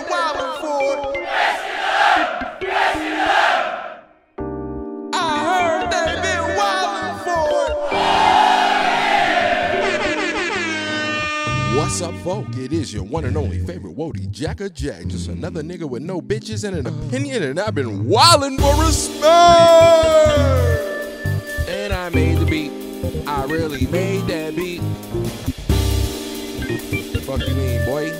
been wildin' for it. I heard they been wildin' for it. What's up, folk? It is your one and only favorite Wody Jacka Jack. Just another nigga with no bitches and an opinion, and I've been wildin' for respect. And I made the beat. I really made that beat. What the fuck you mean, boy?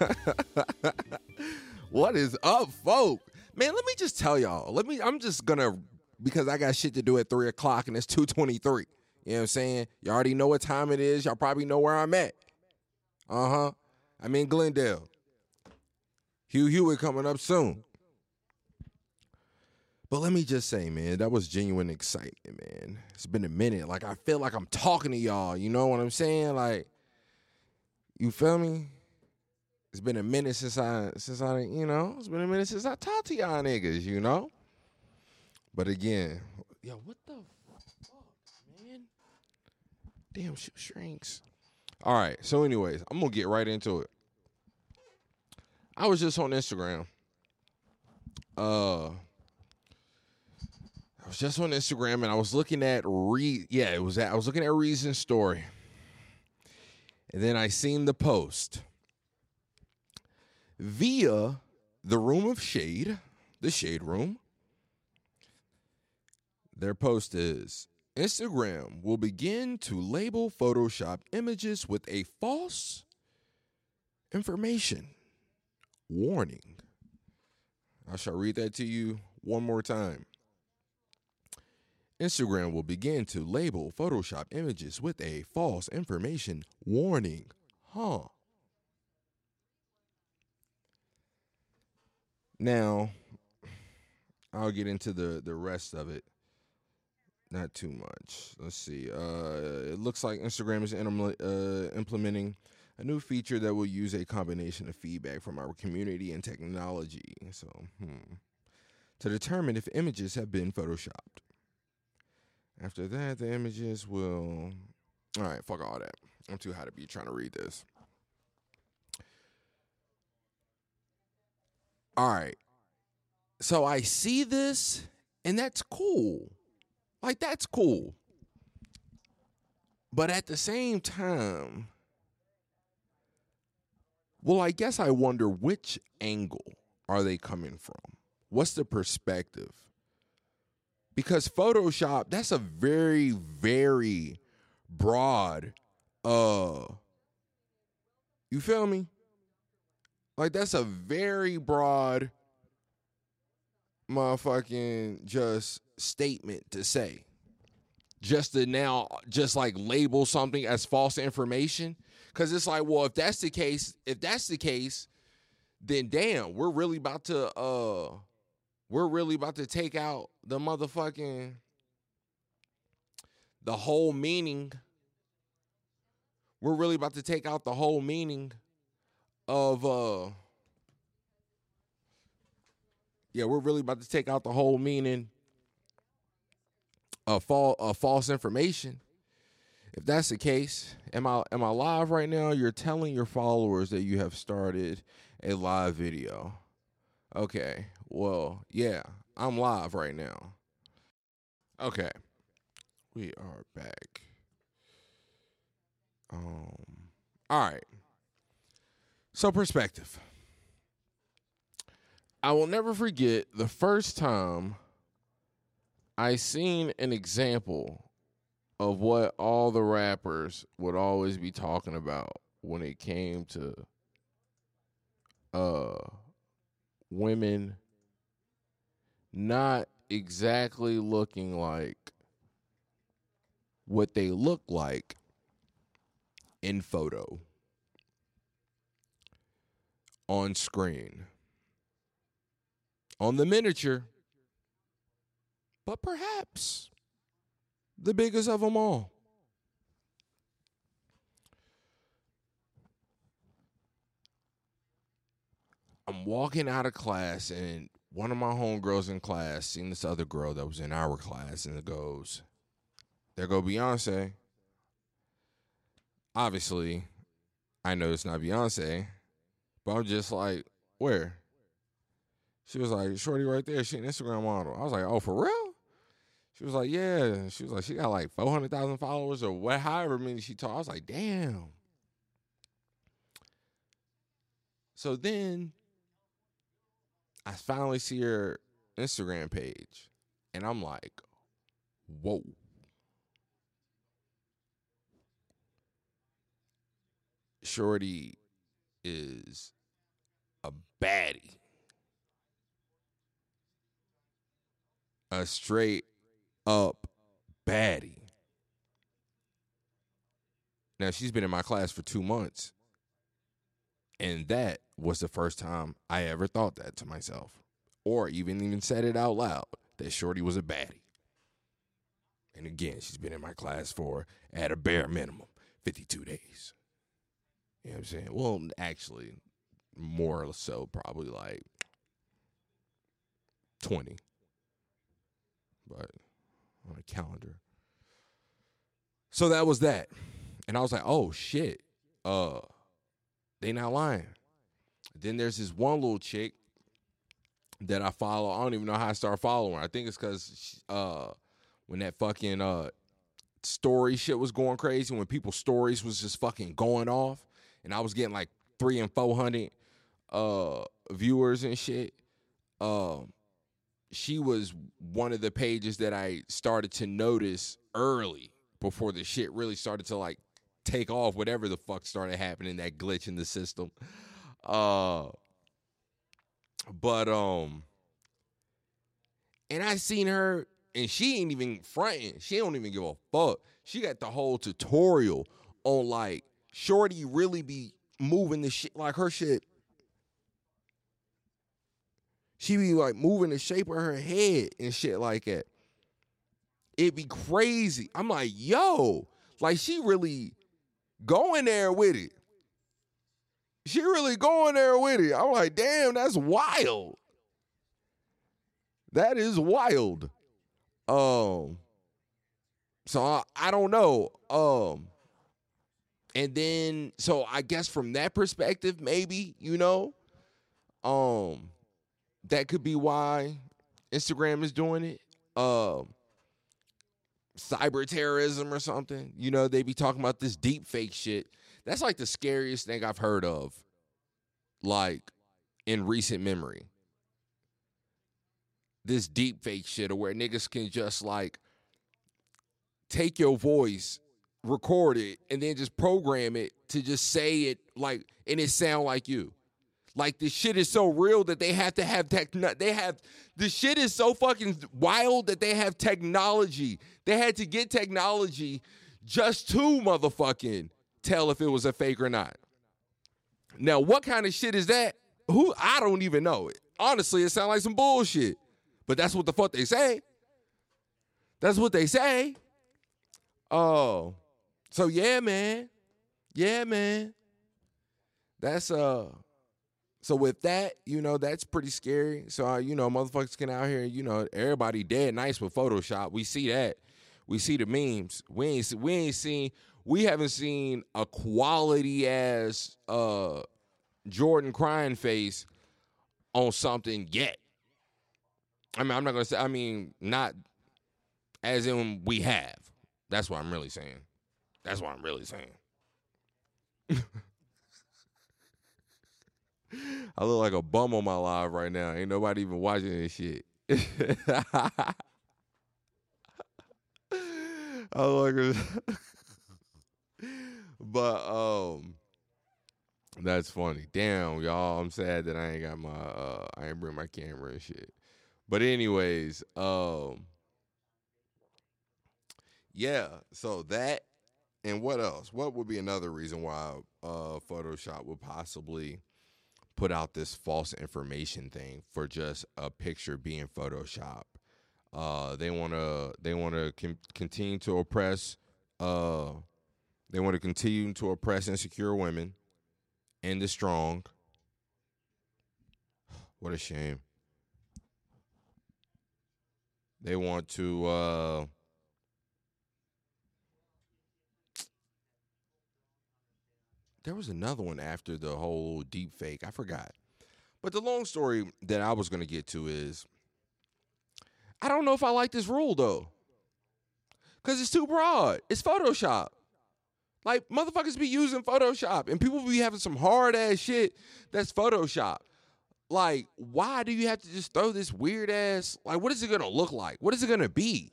What is up, folk? Man, let me just tell y'all. Let me. I'm just gonna because I got shit to do at three o'clock and it's two twenty three. You know what I'm saying? You already know what time it is. Y'all probably know where I'm at. Uh huh. I'm in Glendale. Hugh Hewitt coming up soon. But let me just say, man, that was genuine excitement, man. It's been a minute. Like I feel like I'm talking to y'all. You know what I'm saying? Like, you feel me? It's been a minute since I since I you know, it's been a minute since I talked to y'all niggas, you know? But again, yo, what the fuck, man? Damn shit shrinks. All right. So, anyways, I'm gonna get right into it. I was just on Instagram. Uh I was just on Instagram and I was looking at re yeah, it was at, I was looking at Reason's story. And then I seen the post via the room of shade, the shade room. Their post is Instagram will begin to label Photoshop images with a false information warning. I shall read that to you one more time. Instagram will begin to label Photoshop images with a false information warning. Huh. Now, I'll get into the the rest of it. Not too much. Let's see. Uh, it looks like Instagram is inter- uh, implementing a new feature that will use a combination of feedback from our community and technology. So, hmm, to determine if images have been photoshopped. After that, the images will. All right, fuck all that. I'm too high to be trying to read this. All right. So I see this, and that's cool. Like, that's cool. But at the same time, well, I guess I wonder which angle are they coming from? What's the perspective? Because Photoshop, that's a very, very broad uh you feel me? Like that's a very broad motherfucking just statement to say. Just to now just like label something as false information. Cause it's like, well, if that's the case, if that's the case, then damn, we're really about to uh we're really about to take out the motherfucking the whole meaning. We're really about to take out the whole meaning of uh yeah, we're really about to take out the whole meaning of, fall, of false information. If that's the case, am I am I live right now? You're telling your followers that you have started a live video. Okay. Well, yeah, I'm live right now. Okay. We are back. Um all right. So perspective. I will never forget the first time I seen an example of what all the rappers would always be talking about when it came to uh women not exactly looking like what they look like in photo on screen on the miniature but perhaps the biggest of them all I'm walking out of class and one of my homegirls in class seen this other girl that was in our class and it goes, There go Beyonce. Obviously, I know it's not Beyonce, but I'm just like, where? She was like, Shorty right there, she an Instagram model. I was like, Oh, for real? She was like, Yeah. She was like, she got like 400,000 followers or what, however many she taught. I was like, Damn. So then I finally see her Instagram page, and I'm like, whoa. Shorty is a baddie. A straight up baddie. Now, she's been in my class for two months. And that was the first time I ever thought that to myself, or even even said it out loud that Shorty was a baddie. And again, she's been in my class for at a bare minimum 52 days. You know what I'm saying? Well, actually, more or so, probably like 20. But on a calendar. So that was that. And I was like, oh shit. Uh they not lying. Then there's this one little chick that I follow. I don't even know how I started following her. I think it's because uh, when that fucking uh, story shit was going crazy, when people's stories was just fucking going off, and I was getting like three and four hundred uh, viewers and shit. Um, she was one of the pages that I started to notice early before the shit really started to like take off whatever the fuck started happening that glitch in the system uh but um and i seen her and she ain't even fronting she don't even give a fuck. She got the whole tutorial on like shorty really be moving the shit like her shit. She be like moving the shape of her head and shit like that. It'd be crazy. I'm like yo like she really going there with it. She really going there with it. I'm like, damn, that's wild. That is wild. Um, so I, I don't know. Um, and then so I guess from that perspective, maybe you know, um, that could be why Instagram is doing it. Um, cyber terrorism or something. You know, they be talking about this deep fake shit. That's like the scariest thing I've heard of, like in recent memory. This deep fake shit, where niggas can just like take your voice, record it, and then just program it to just say it like, and it sound like you. Like this shit is so real that they have to have tech. They have the shit is so fucking wild that they have technology. They had to get technology just to motherfucking tell if it was a fake or not. Now, what kind of shit is that? Who I don't even know. Honestly, it sounds like some bullshit. But that's what the fuck they say. That's what they say. Oh. So yeah, man. Yeah, man. That's uh so with that, you know, that's pretty scary. So uh, you know, motherfuckers can out here, you know, everybody dead nice with Photoshop. We see that. We see the memes. We ain't we ain't seen we haven't seen a quality ass uh Jordan crying face on something yet. I mean, I'm not gonna say. I mean, not as in we have. That's what I'm really saying. That's what I'm really saying. I look like a bum on my live right now. Ain't nobody even watching this shit. I look but um that's funny. Damn, y'all. I'm sad that I ain't got my uh I ain't bring my camera and shit. But anyways, um yeah, so that and what else? What would be another reason why uh Photoshop would possibly put out this false information thing for just a picture being Photoshop. Uh, they want to they want to com- continue to oppress. Uh, they want to continue to oppress insecure women and the strong. What a shame. They want to uh There was another one after the whole deep fake. I forgot. But the long story that I was going to get to is I don't know if I like this rule though. Cuz it's too broad. It's Photoshop. Like motherfuckers be using Photoshop and people be having some hard ass shit that's Photoshop. Like, why do you have to just throw this weird ass? Like, what is it gonna look like? What is it gonna be?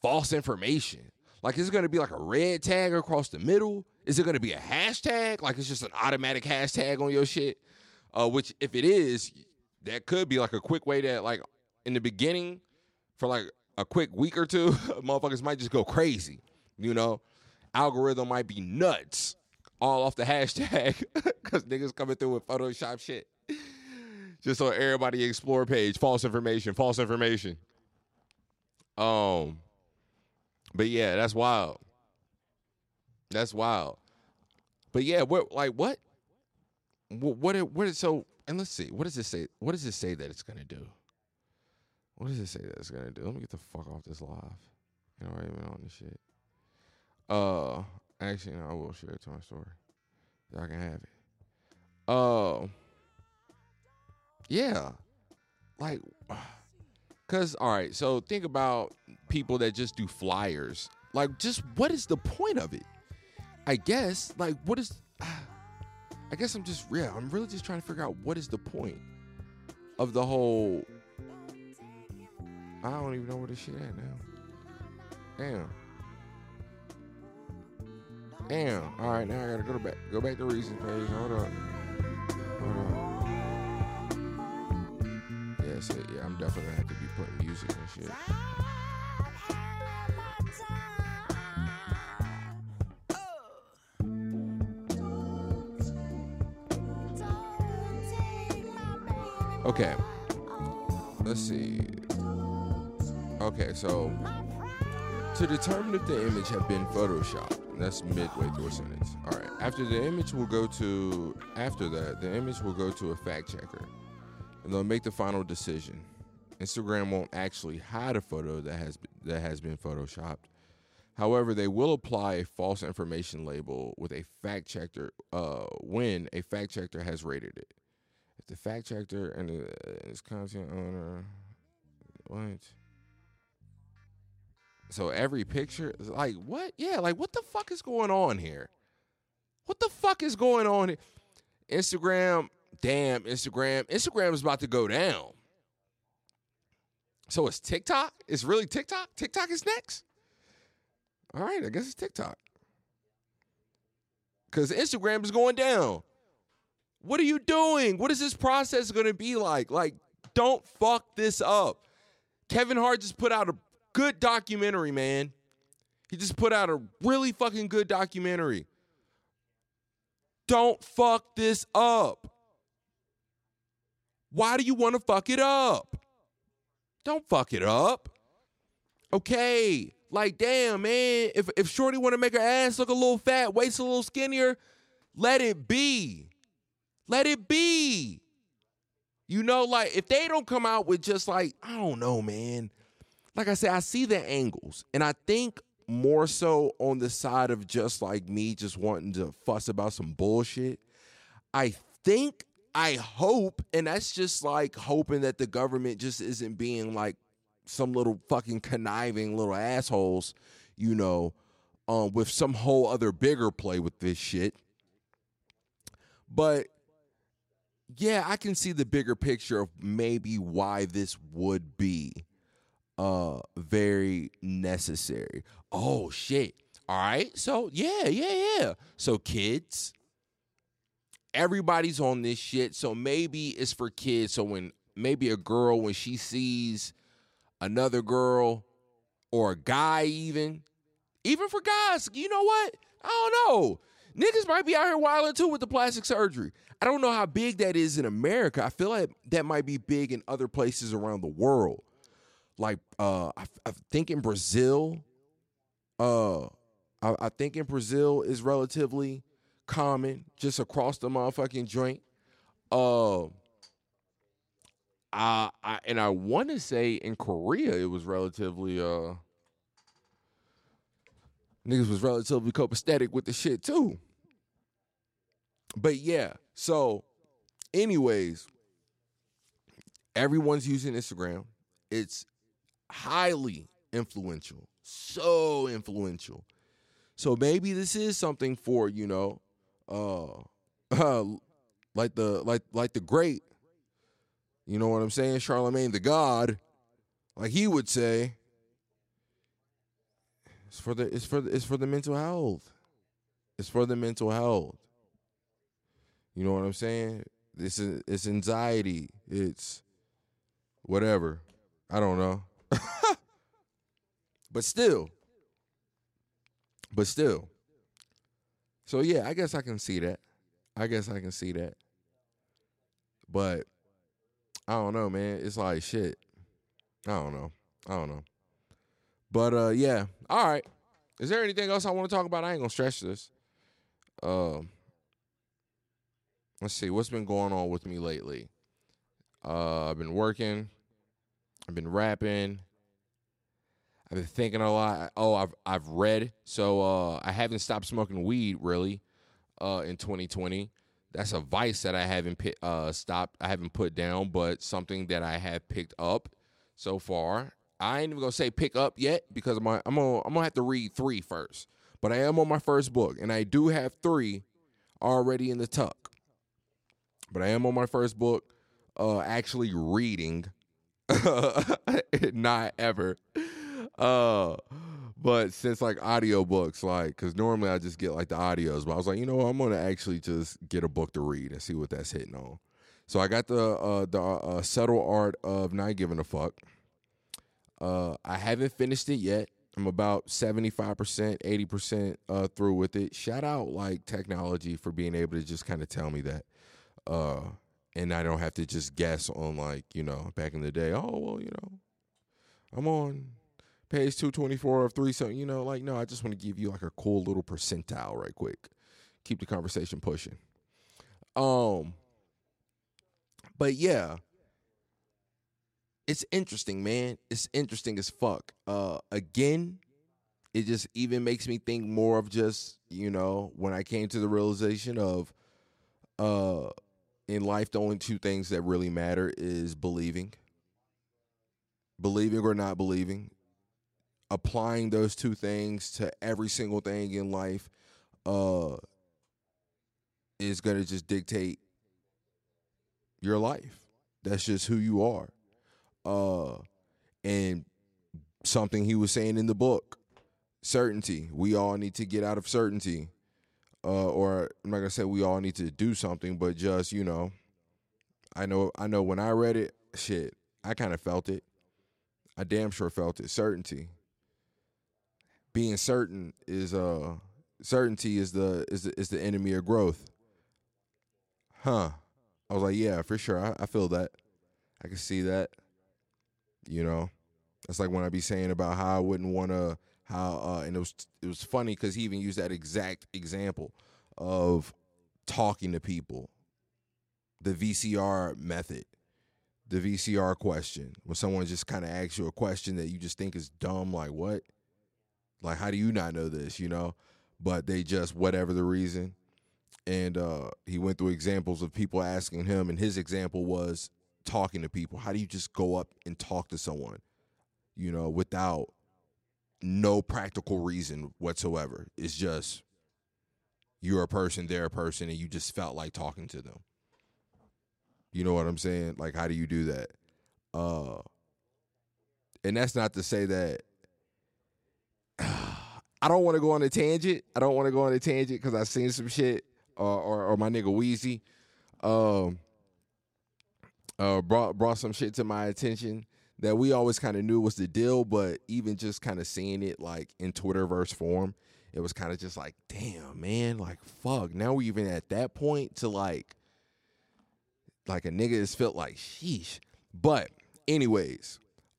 False information. Like, is it gonna be like a red tag across the middle? Is it gonna be a hashtag? Like, it's just an automatic hashtag on your shit? Uh, which, if it is, that could be like a quick way that, like, in the beginning, for like a quick week or two, motherfuckers might just go crazy. You know, algorithm might be nuts all off the hashtag because niggas coming through with Photoshop shit just on everybody explore page. False information, false information. Um, but yeah, that's wild. That's wild. But yeah, what like what? What what what is so? And let's see. What does it say? What does it say that it's gonna do? What does it say that it's gonna do? Let me get the fuck off this live. You know, I even on this shit. Uh, actually, no, I will share it to my story. Y'all can have it. Uh. Yeah. Like, because, all right, so think about people that just do flyers. Like, just what is the point of it? I guess, like, what is. I guess I'm just, yeah, I'm really just trying to figure out what is the point of the whole. I don't even know where this shit at now. Damn. Damn. All right, now I gotta go back. Go back to reason page. Hold up. Hold up yeah, I'm definitely gonna have to be putting music and shit. Okay. Let's see. Okay, so to determine if the image had been photoshopped, that's midway through a sentence. All right. After the image will go to after that, the image will go to a fact checker and they'll make the final decision. Instagram won't actually hide a photo that has that has been photoshopped. However, they will apply a false information label with a fact checker uh, when a fact checker has rated it. If the fact checker and its content owner, what? So every picture like what? Yeah, like what the fuck is going on here? What the fuck is going on here? Instagram damn, Instagram, Instagram is about to go down. So it's TikTok? It's really TikTok? TikTok is next? All right, I guess it's TikTok. Because Instagram is going down. What are you doing? What is this process going to be like? Like, don't fuck this up. Kevin Hart just put out a good documentary, man. He just put out a really fucking good documentary. Don't fuck this up. Why do you want to fuck it up? Don't fuck it up. Okay. Like, damn, man. If if Shorty want to make her ass look a little fat, waist a little skinnier, let it be. Let it be. You know, like if they don't come out with just like, I don't know, man. Like I said, I see the angles. And I think more so on the side of just like me just wanting to fuss about some bullshit. I think I hope, and that's just like hoping that the government just isn't being like some little fucking conniving little assholes, you know, um, with some whole other bigger play with this shit. But yeah, I can see the bigger picture of maybe why this would be uh very necessary. Oh shit. All right. So yeah, yeah, yeah. So kids, everybody's on this shit. So maybe it's for kids. So when maybe a girl, when she sees another girl or a guy, even, even for guys, you know what? I don't know. Niggas might be out here wilding too with the plastic surgery. I don't know how big that is in America. I feel like that might be big in other places around the world. Like uh I, I think in Brazil, uh I, I think in Brazil is relatively common just across the motherfucking joint. Uh, I, I and I want to say in Korea it was relatively uh niggas was relatively copacetic with the shit too. But yeah, so anyways, everyone's using Instagram. It's highly influential, so influential. So maybe this is something for you know, uh, uh like the like like the great, you know what I'm saying, Charlemagne the God, like he would say. It's for the it's for the, it's for the mental health. It's for the mental health. You know what I'm saying? This is it's anxiety. It's whatever. I don't know. But still. But still. So yeah, I guess I can see that. I guess I can see that. But I don't know, man. It's like shit. I don't know. I don't know. But uh yeah. All right. Is there anything else I want to talk about? I ain't gonna stretch this. Um uh, let's see, what's been going on with me lately? Uh I've been working, I've been rapping, I've been thinking a lot. Oh, I've I've read. So uh I haven't stopped smoking weed really uh in 2020. That's a vice that I haven't uh stopped, I haven't put down, but something that I have picked up so far I ain't even gonna say pick up yet because I'm gonna, I'm gonna I'm gonna have to read three first. But I am on my first book, and I do have three already in the tuck. But I am on my first book, uh, actually reading, not ever. Uh, but since like audiobooks, like, cause normally I just get like the audios, but I was like, you know, what? I'm gonna actually just get a book to read and see what that's hitting on. So I got the uh, the uh, subtle art of not giving a fuck. Uh, I haven't finished it yet. I'm about 75%, 80% uh, through with it. Shout out like technology for being able to just kind of tell me that. Uh, and I don't have to just guess on like, you know, back in the day, oh, well, you know, I'm on page 224 of three. So, you know, like, no, I just want to give you like a cool little percentile right quick. Keep the conversation pushing. Um, but yeah, it's interesting, man. It's interesting as fuck. Uh, again, it just even makes me think more of just you know when I came to the realization of, uh, in life the only two things that really matter is believing, believing or not believing. Applying those two things to every single thing in life, uh, is gonna just dictate your life. That's just who you are uh, and something he was saying in the book, certainty. We all need to get out of certainty. Uh, or I'm not gonna say we all need to do something, but just you know, I know I know when I read it, shit, I kind of felt it. I damn sure felt it. Certainty. Being certain is uh certainty is the is the, is the enemy of growth. Huh. I was like, yeah, for sure. I, I feel that. I can see that. You know, that's like when I be saying about how I wouldn't want to how uh, and it was it was funny because he even used that exact example of talking to people, the VCR method, the VCR question when someone just kind of asks you a question that you just think is dumb, like what, like how do you not know this, you know? But they just whatever the reason, and uh, he went through examples of people asking him, and his example was talking to people? How do you just go up and talk to someone, you know, without no practical reason whatsoever? It's just you're a person, they're a person, and you just felt like talking to them. You know what I'm saying? Like, how do you do that? Uh, and that's not to say that I don't want to go on a tangent. I don't want to go on a tangent because I've seen some shit, uh, or or my nigga Weezy. Um, uh, brought brought some shit to my attention that we always kind of knew was the deal, but even just kind of seeing it like in Twitterverse form, it was kind of just like, damn, man, like fuck. Now we even at that point to like, like a nigga has felt like sheesh. But anyways,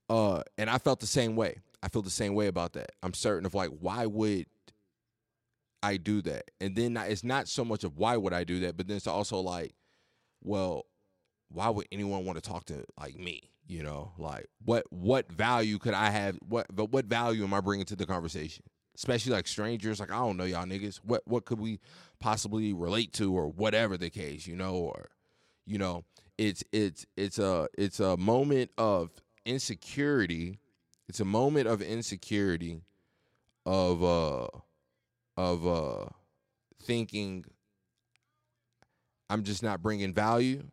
uh, and I felt the same way. I feel the same way about that. I'm certain of like, why would I do that? And then it's not so much of why would I do that, but then it's also like, well, why would anyone want to talk to like me? You know, like what what value could I have? What but what value am I bringing to the conversation? Especially like strangers. Like I don't know y'all niggas. What what could we possibly relate to or whatever the case? You know, or you know, it's it's it's a it's a moment of insecurity. It's a moment of insecurity of uh of uh thinking I'm just not bringing value.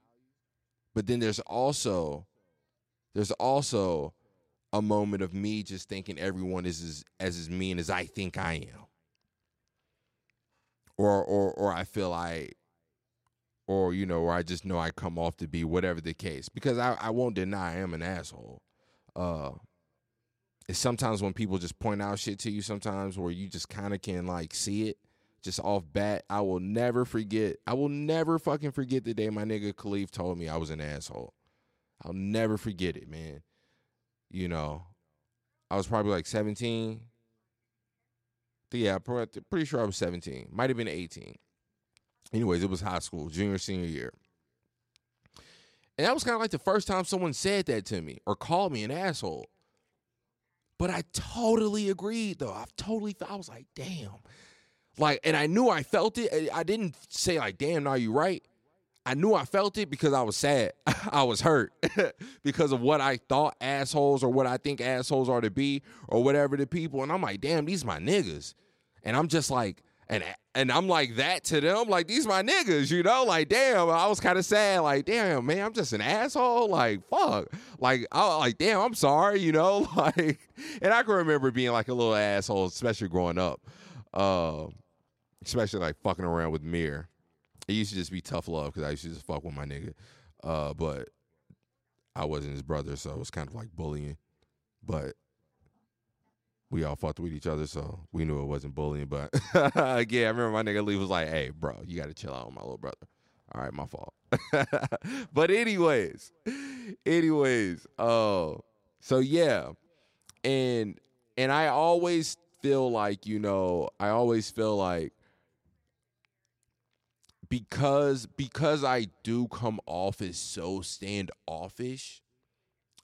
But then there's also there's also a moment of me just thinking everyone is as, as as mean as I think I am. Or or or I feel I or you know, or I just know I come off to be whatever the case. Because I, I won't deny I am an asshole. Uh it's sometimes when people just point out shit to you sometimes where you just kind of can like see it just off bat. I will never forget. I will never fucking forget the day my nigga Khalif told me I was an asshole. I'll never forget it, man. You know, I was probably like 17. Yeah, pretty sure I was 17. Might have been 18. Anyways, it was high school, junior, senior year. And that was kind of like the first time someone said that to me or called me an asshole. But I totally agreed, though. I totally, I was like, damn, like, and I knew I felt it. I didn't say like, "Damn, are you right?" I knew I felt it because I was sad. I was hurt because of what I thought assholes or what I think assholes are to be or whatever the people. And I'm like, damn, these my niggas. And I'm just like, and and I'm like that to them, like these my niggas, you know, like damn. I was kind of sad, like damn, man, I'm just an asshole, like fuck, like I like damn, I'm sorry, you know, like. And I can remember being like a little asshole, especially growing up. Uh, especially like fucking around with Mir. It used to just be tough love because I used to just fuck with my nigga, uh, but I wasn't his brother, so it was kind of like bullying. But we all fought with each other, so we knew it wasn't bullying. But yeah, I remember my nigga Lee was like, "Hey, bro, you got to chill out with my little brother." All right, my fault. but anyways, anyways, uh, so yeah, and and I always feel like you know, I always feel like because because I do come off as so standoffish,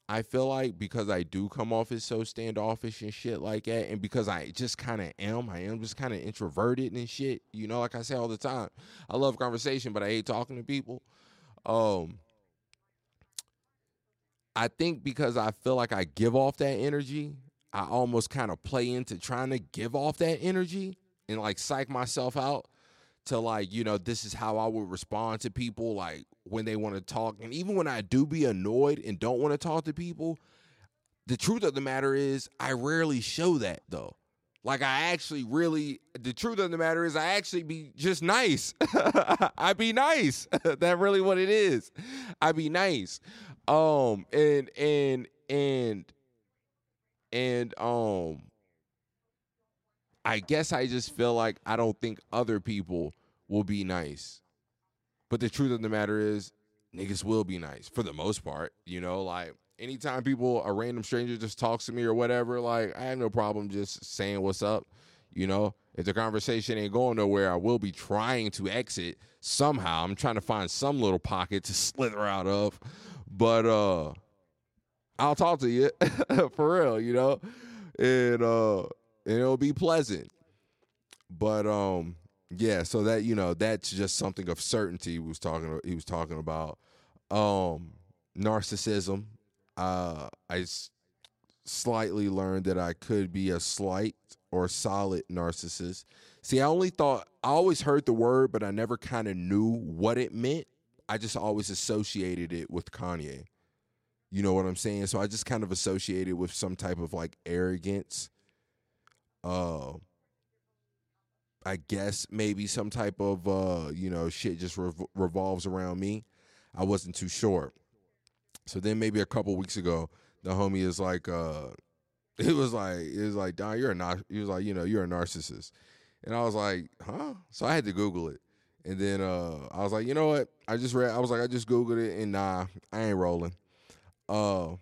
I feel like because I do come off as so standoffish and shit like that, and because I just kind of am, I am just kind of introverted and shit. You know, like I say all the time, I love conversation, but I hate talking to people. Um, I think because I feel like I give off that energy, I almost kind of play into trying to give off that energy and like psych myself out to like you know this is how i would respond to people like when they want to talk and even when i do be annoyed and don't want to talk to people the truth of the matter is i rarely show that though. Like i actually really the truth of the matter is i actually be just nice. I be nice. That really what it is. I be nice. Um and and and and um I guess I just feel like I don't think other people will be nice. But the truth of the matter is, niggas will be nice for the most part. You know, like anytime people, a random stranger just talks to me or whatever, like I have no problem just saying what's up. You know, if the conversation ain't going nowhere, I will be trying to exit somehow. I'm trying to find some little pocket to slither out of. But uh I'll talk to you for real, you know? And uh and it'll be pleasant. But um, yeah, so that you know, that's just something of certainty he was talking he was talking about. Um, narcissism. Uh, I s- slightly learned that I could be a slight or solid narcissist. See, I only thought I always heard the word, but I never kind of knew what it meant. I just always associated it with Kanye. You know what I'm saying? So I just kind of associated with some type of like arrogance uh I guess maybe some type of uh you know shit just rev- revolves around me. I wasn't too sure. So then maybe a couple weeks ago, the homie is like uh it was like it was like Don, you're a nar-, he was like, you know, you're a narcissist. And I was like, huh? So I had to Google it. And then uh I was like, you know what? I just read I was like, I just Googled it and nah, I ain't rolling. Uh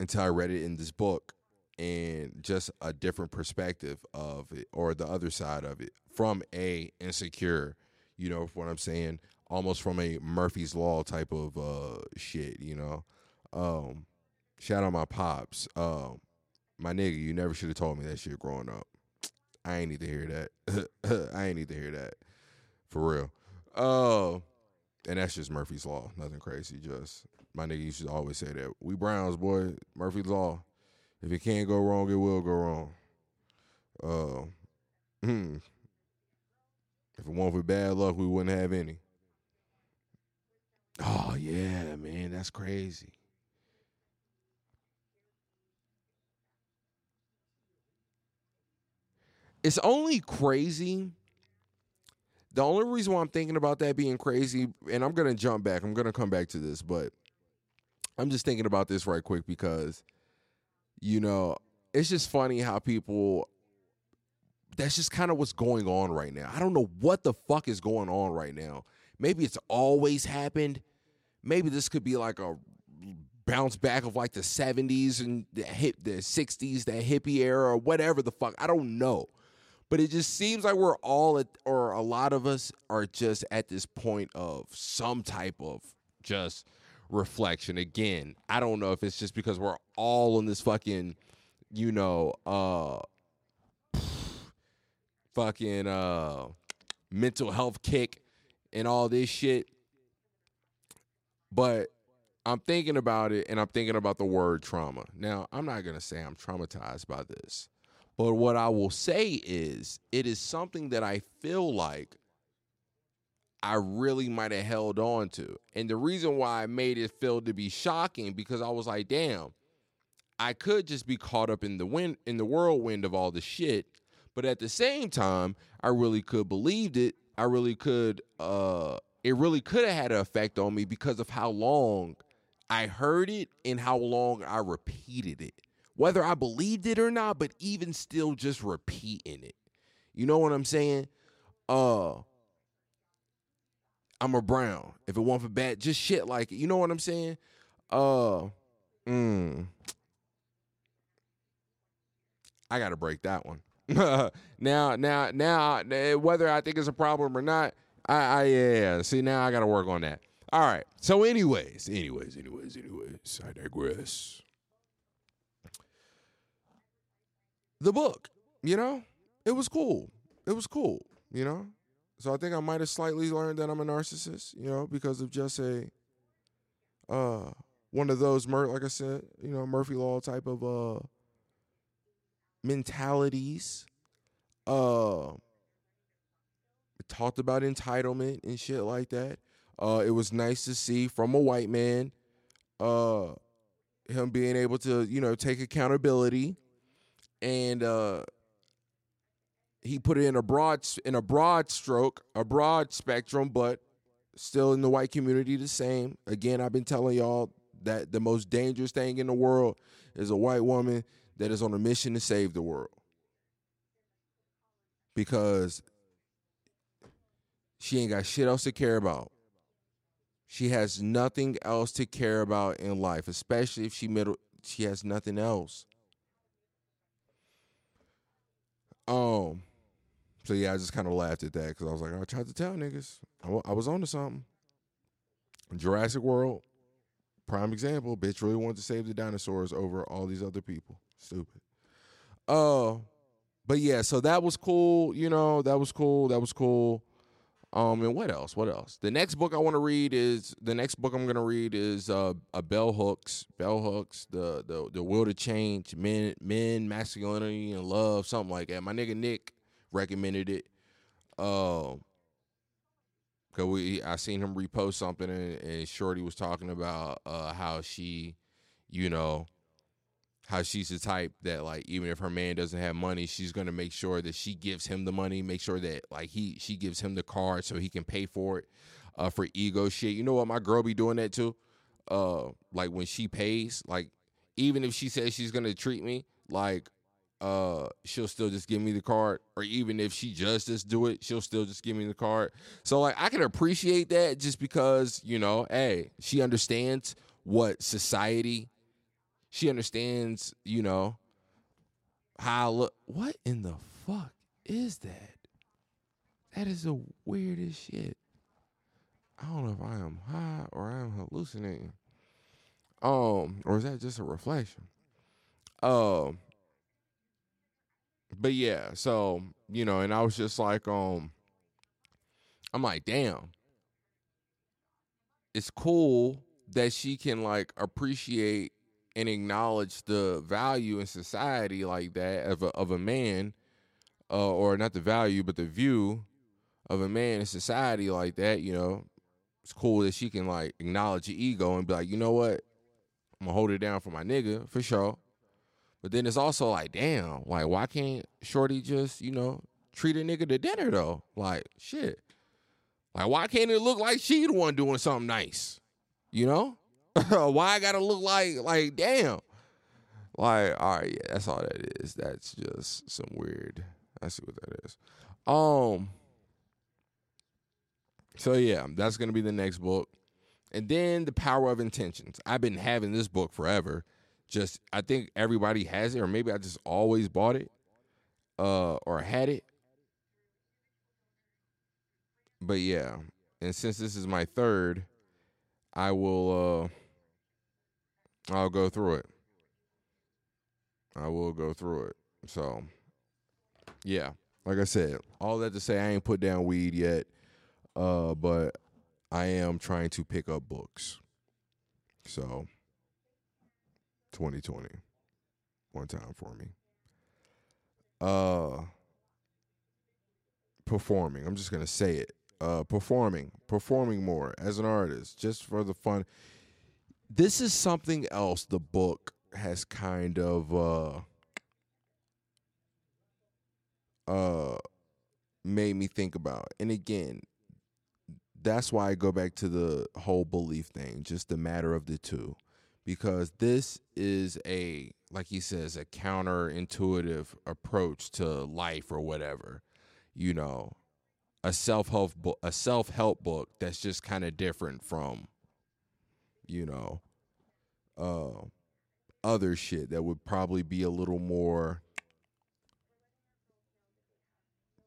until I read it in this book and just a different perspective of it or the other side of it from a insecure you know what i'm saying almost from a Murphy's Law type of uh shit, you know. Um, shout out my pops. Um, my nigga, you never should have told me that shit growing up. I ain't need to hear that. I ain't need to hear that. For real. Uh, and that's just Murphy's Law. Nothing crazy. Just my nigga used to always say that. We Browns, boy. Murphy's Law. If it can't go wrong, it will go wrong. Uh, hmm. If it weren't for bad luck, we wouldn't have any. Oh yeah, man, that's crazy. It's only crazy. The only reason why I'm thinking about that being crazy, and I'm gonna jump back, I'm gonna come back to this, but I'm just thinking about this right quick because, you know, it's just funny how people that's just kind of what's going on right now. I don't know what the fuck is going on right now. Maybe it's always happened. Maybe this could be like a bounce back of like the 70s and the hip the 60s, that hippie era or whatever the fuck. I don't know. But it just seems like we're all at or a lot of us are just at this point of some type of just reflection. Again, I don't know if it's just because we're all in this fucking, you know, uh fucking uh mental health kick and all this shit. But I'm thinking about it and I'm thinking about the word trauma. Now, I'm not going to say I'm traumatized by this. But what I will say is it is something that I feel like I really might have held on to. And the reason why I made it feel to be shocking because I was like, damn, I could just be caught up in the wind in the whirlwind of all the shit but at the same time, I really could believed it. I really could uh it really could have had an effect on me because of how long I heard it and how long I repeated it. Whether I believed it or not, but even still just repeating it. You know what I'm saying? Uh I'm a brown. If it weren't for bad, just shit like it. You know what I'm saying? Uh mm, I gotta break that one. now, now, now, whether I think it's a problem or not, I, I yeah. See, now I got to work on that. All right. So, anyways, anyways, anyways, anyways, I digress. The book, you know, it was cool. It was cool, you know. So I think I might have slightly learned that I'm a narcissist, you know, because of just a uh one of those like I said, you know, Murphy Law type of uh mentalities. Uh, talked about entitlement and shit like that. Uh, it was nice to see from a white man, uh, him being able to, you know, take accountability, and uh, he put it in a broad in a broad stroke, a broad spectrum, but still in the white community the same. Again, I've been telling y'all that the most dangerous thing in the world is a white woman that is on a mission to save the world. Because she ain't got shit else to care about. She has nothing else to care about in life, especially if she middle she has nothing else. Um so yeah, I just kind of laughed at that because I was like, I tried to tell niggas. I, was on to something. Jurassic World, prime example. Bitch really wanted to save the dinosaurs over all these other people. Stupid. Uh, but yeah, so that was cool. You know, that was cool. That was cool. Um, and what else? What else? The next book I want to read is the next book I'm gonna read is uh a Bell Hooks, Bell Hooks, the the the Will to Change, Men, Men, Masculinity and Love, something like that. My nigga Nick recommended it. Um, cause we I seen him repost something and, and Shorty was talking about uh how she, you know, how she's the type that like even if her man doesn't have money, she's gonna make sure that she gives him the money, make sure that like he she gives him the card so he can pay for it uh, for ego shit. You know what? My girl be doing that too. Uh, like when she pays, like even if she says she's gonna treat me, like uh, she'll still just give me the card, or even if she just just do it, she'll still just give me the card. So like I can appreciate that just because you know, hey, she understands what society she understands, you know, how I look. What in the fuck is that? That is the weirdest shit. I don't know if I am high or I am hallucinating. Um, or is that just a reflection? Um, but yeah, so you know, and I was just like, um, I'm like, damn, it's cool that she can like appreciate and acknowledge the value in society like that of a of a man, uh, or not the value, but the view of a man in society like that. You know, it's cool that she can like acknowledge your ego and be like, you know what, I'm gonna hold it down for my nigga for sure. But then it's also like, damn, like why can't Shorty just you know treat a nigga to dinner though? Like shit. Like why can't it look like she the one doing something nice? You know? Why I gotta look like like damn? Like, all right, yeah, that's all that is. That's just some weird. I see what that is. Um so yeah, that's gonna be the next book. And then the power of intentions. I've been having this book forever. Just I think everybody has it, or maybe I just always bought it, uh, or had it. But yeah, and since this is my third, I will uh I'll go through it. I will go through it. So, yeah, like I said, all that to say, I ain't put down weed yet, uh, but I am trying to pick up books. So, 2020, one time for me. Uh, performing. I'm just gonna say it. Uh, performing, performing more as an artist, just for the fun this is something else the book has kind of uh uh made me think about. And again, that's why I go back to the whole belief thing, just the matter of the two. Because this is a like he says, a counterintuitive approach to life or whatever. You know, a self-help book a self-help book that's just kind of different from you know, uh, other shit that would probably be a little more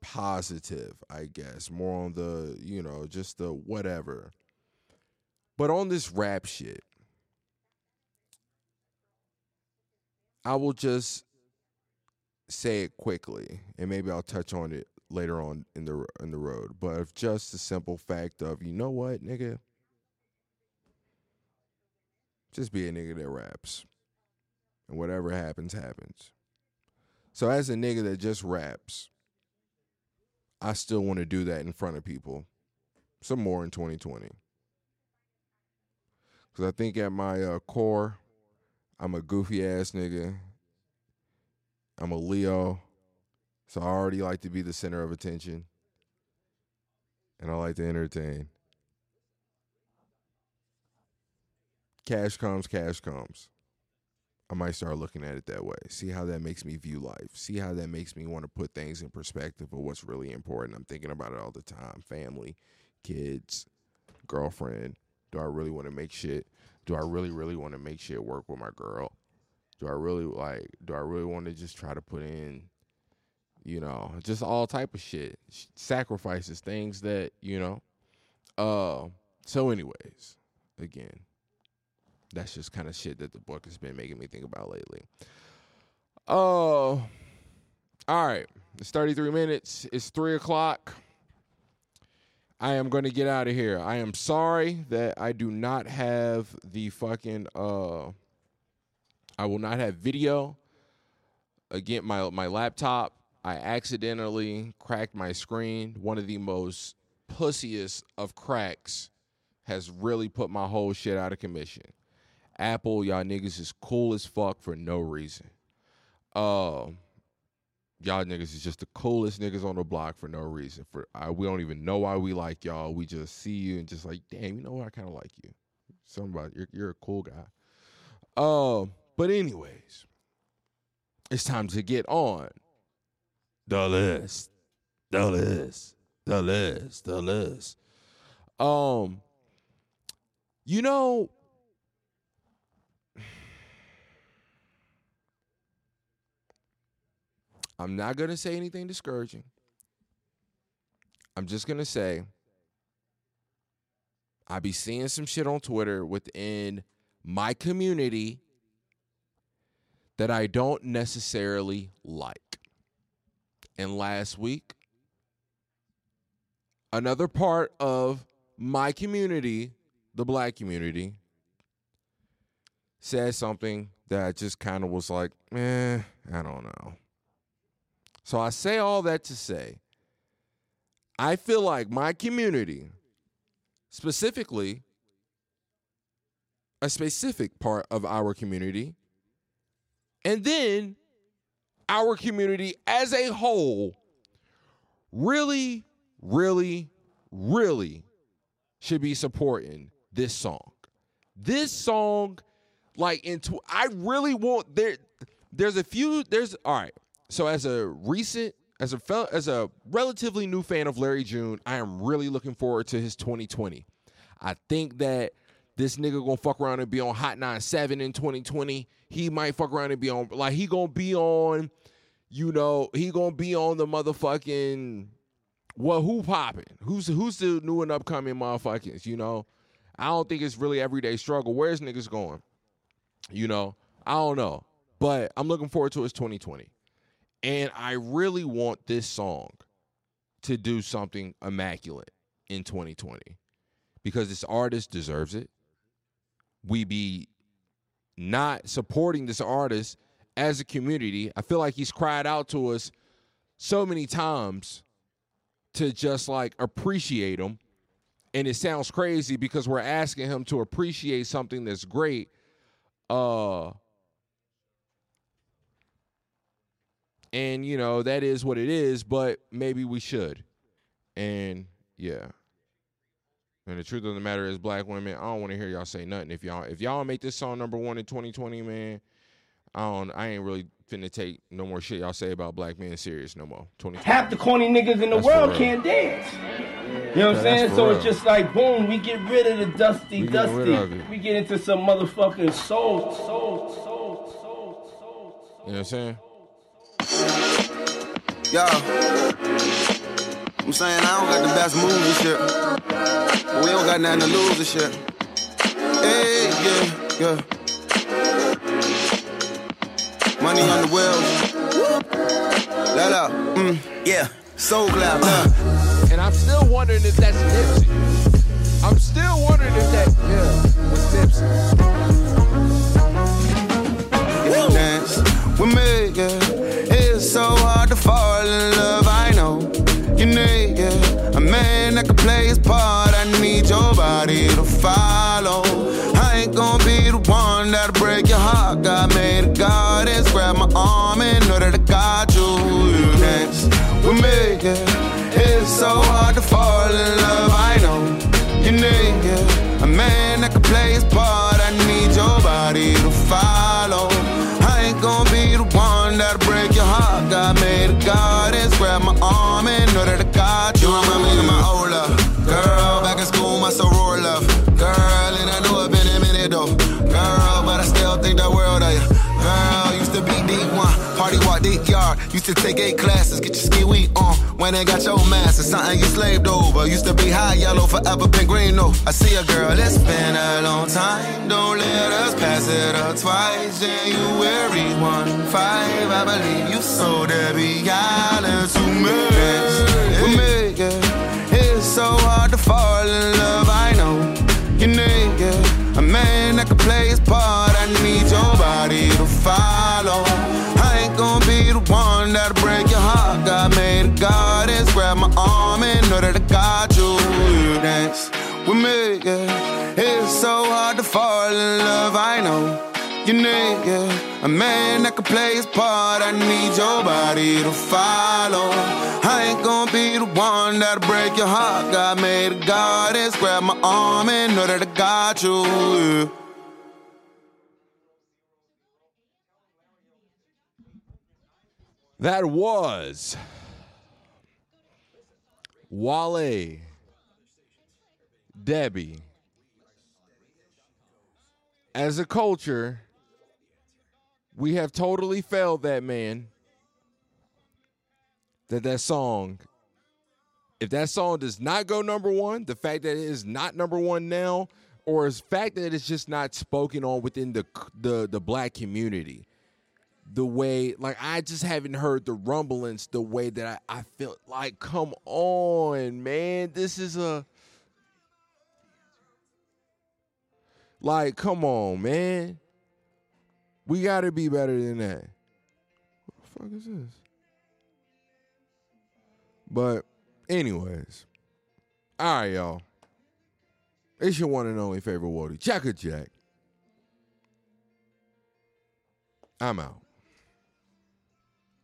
positive, I guess, more on the, you know, just the whatever. But on this rap shit, I will just say it quickly, and maybe I'll touch on it later on in the in the road. But if just the simple fact of, you know what, nigga, just be a nigga that raps. And whatever happens, happens. So as a nigga that just raps, I still want to do that in front of people. Some more in 2020. Cause I think at my uh, core, I'm a goofy ass nigga. I'm a Leo. So I already like to be the center of attention. And I like to entertain. cash comes, cash comes. I might start looking at it that way. See how that makes me view life. See how that makes me want to put things in perspective of what's really important. I'm thinking about it all the time. Family, kids, girlfriend. Do I really want to make shit? Do I really, really want to make shit work with my girl? Do I really like do I really want to just try to put in you know, just all type of shit. Sacrifices, things that, you know. Uh so anyways, again, that's just kind of shit that the book has been making me think about lately. Oh, all right. It's 33 minutes. It's three o'clock. I am going to get out of here. I am sorry that I do not have the fucking uh I will not have video. Again, my my laptop, I accidentally cracked my screen. One of the most pussiest of cracks has really put my whole shit out of commission. Apple, y'all niggas is cool as fuck for no reason. Uh, y'all niggas is just the coolest niggas on the block for no reason. For I, we don't even know why we like y'all. We just see you and just like, damn, you know what? I kind of like you. Somebody, you're you're a cool guy. Uh, but anyways, it's time to get on the list, the list, the list, the list. Um, you know I'm not going to say anything discouraging. I'm just going to say I be seeing some shit on Twitter within my community that I don't necessarily like. And last week, another part of my community, the black community, said something that just kind of was like, eh, I don't know. So I say all that to say, I feel like my community, specifically a specific part of our community, and then our community as a whole, really, really, really should be supporting this song. This song, like into I really want there. There's a few. There's all right. So as a recent, as a fel- as a relatively new fan of Larry June, I am really looking forward to his 2020. I think that this nigga gonna fuck around and be on Hot 97 in 2020. He might fuck around and be on like he gonna be on, you know, he gonna be on the motherfucking well, who popping? Who's who's the new and upcoming motherfuckers? You know, I don't think it's really everyday struggle. Where's niggas going? You know, I don't know, but I'm looking forward to his 2020, and I really want this song to do something immaculate in 2020 because this artist deserves it. We be not supporting this artist as a community. I feel like he's cried out to us so many times to just like appreciate him. And it sounds crazy because we're asking him to appreciate something that's great. Uh and you know, that is what it is, but maybe we should. And yeah. And the truth of the matter is, black women, I don't want to hear y'all say nothing. If y'all if y'all make this song number one in 2020, man, I don't I ain't really finna take no more shit y'all say about black men serious no more. 2020. Half the corny niggas in the That's world can't dance. You know what I'm saying? So real. it's just like boom, we get rid of the dusty, We get rid of dusty. We get into some motherfucking soul, soul, soul, soul, soul, soul. You know what I'm saying? Yo. I'm saying I don't got the best moves and shit. But we don't got nothing to lose and shit. Hey, yeah, yeah. Money on the wheels. Let up. Mm, yeah. Soul glad, Yeah. And I'm still wondering if that's Nipsey. I'm still wondering if that yeah was Nipsey. dance with me, yeah. So hard to fall in love, I know. You need, yeah, a man that can play his part. I need your body to follow. I ain't gonna be the one that'll break your heart. God made a goddess, grab my arm Used to take eight classes, get your ski week on. When they got your mask, it's something you slaved over. Used to be high yellow, forever pink green. No, I see a girl, it's been a long time. Don't let us pass it up twice. January 1 5, I believe you sold every island to me. With me, yeah. It's so hard to fall in love, I know. You need, yeah, a man that can play his part. I need your body to follow. That'll break your heart. God made a goddess, grab my arm and know that I got you. You dance with me, yeah. It's so hard to fall in love, I know. You need, yeah, a man that can play his part. I need your body to follow. I ain't gonna be the one that'll break your heart. God made a goddess, grab my arm and know that I got you. yeah. That was Wale, Debbie. As a culture, we have totally failed that man. That that song If that song does not go number one, the fact that it is not number one now, or the fact that it's just not spoken on within the the the black community, the way like I just haven't heard the rumblings the way that I, I felt like, come on, man, this is a like, come on, man. We gotta be better than that. What the fuck is this? But, anyways. All right, y'all. It's your one and only favorite Wody, Jack Jack. I'm out.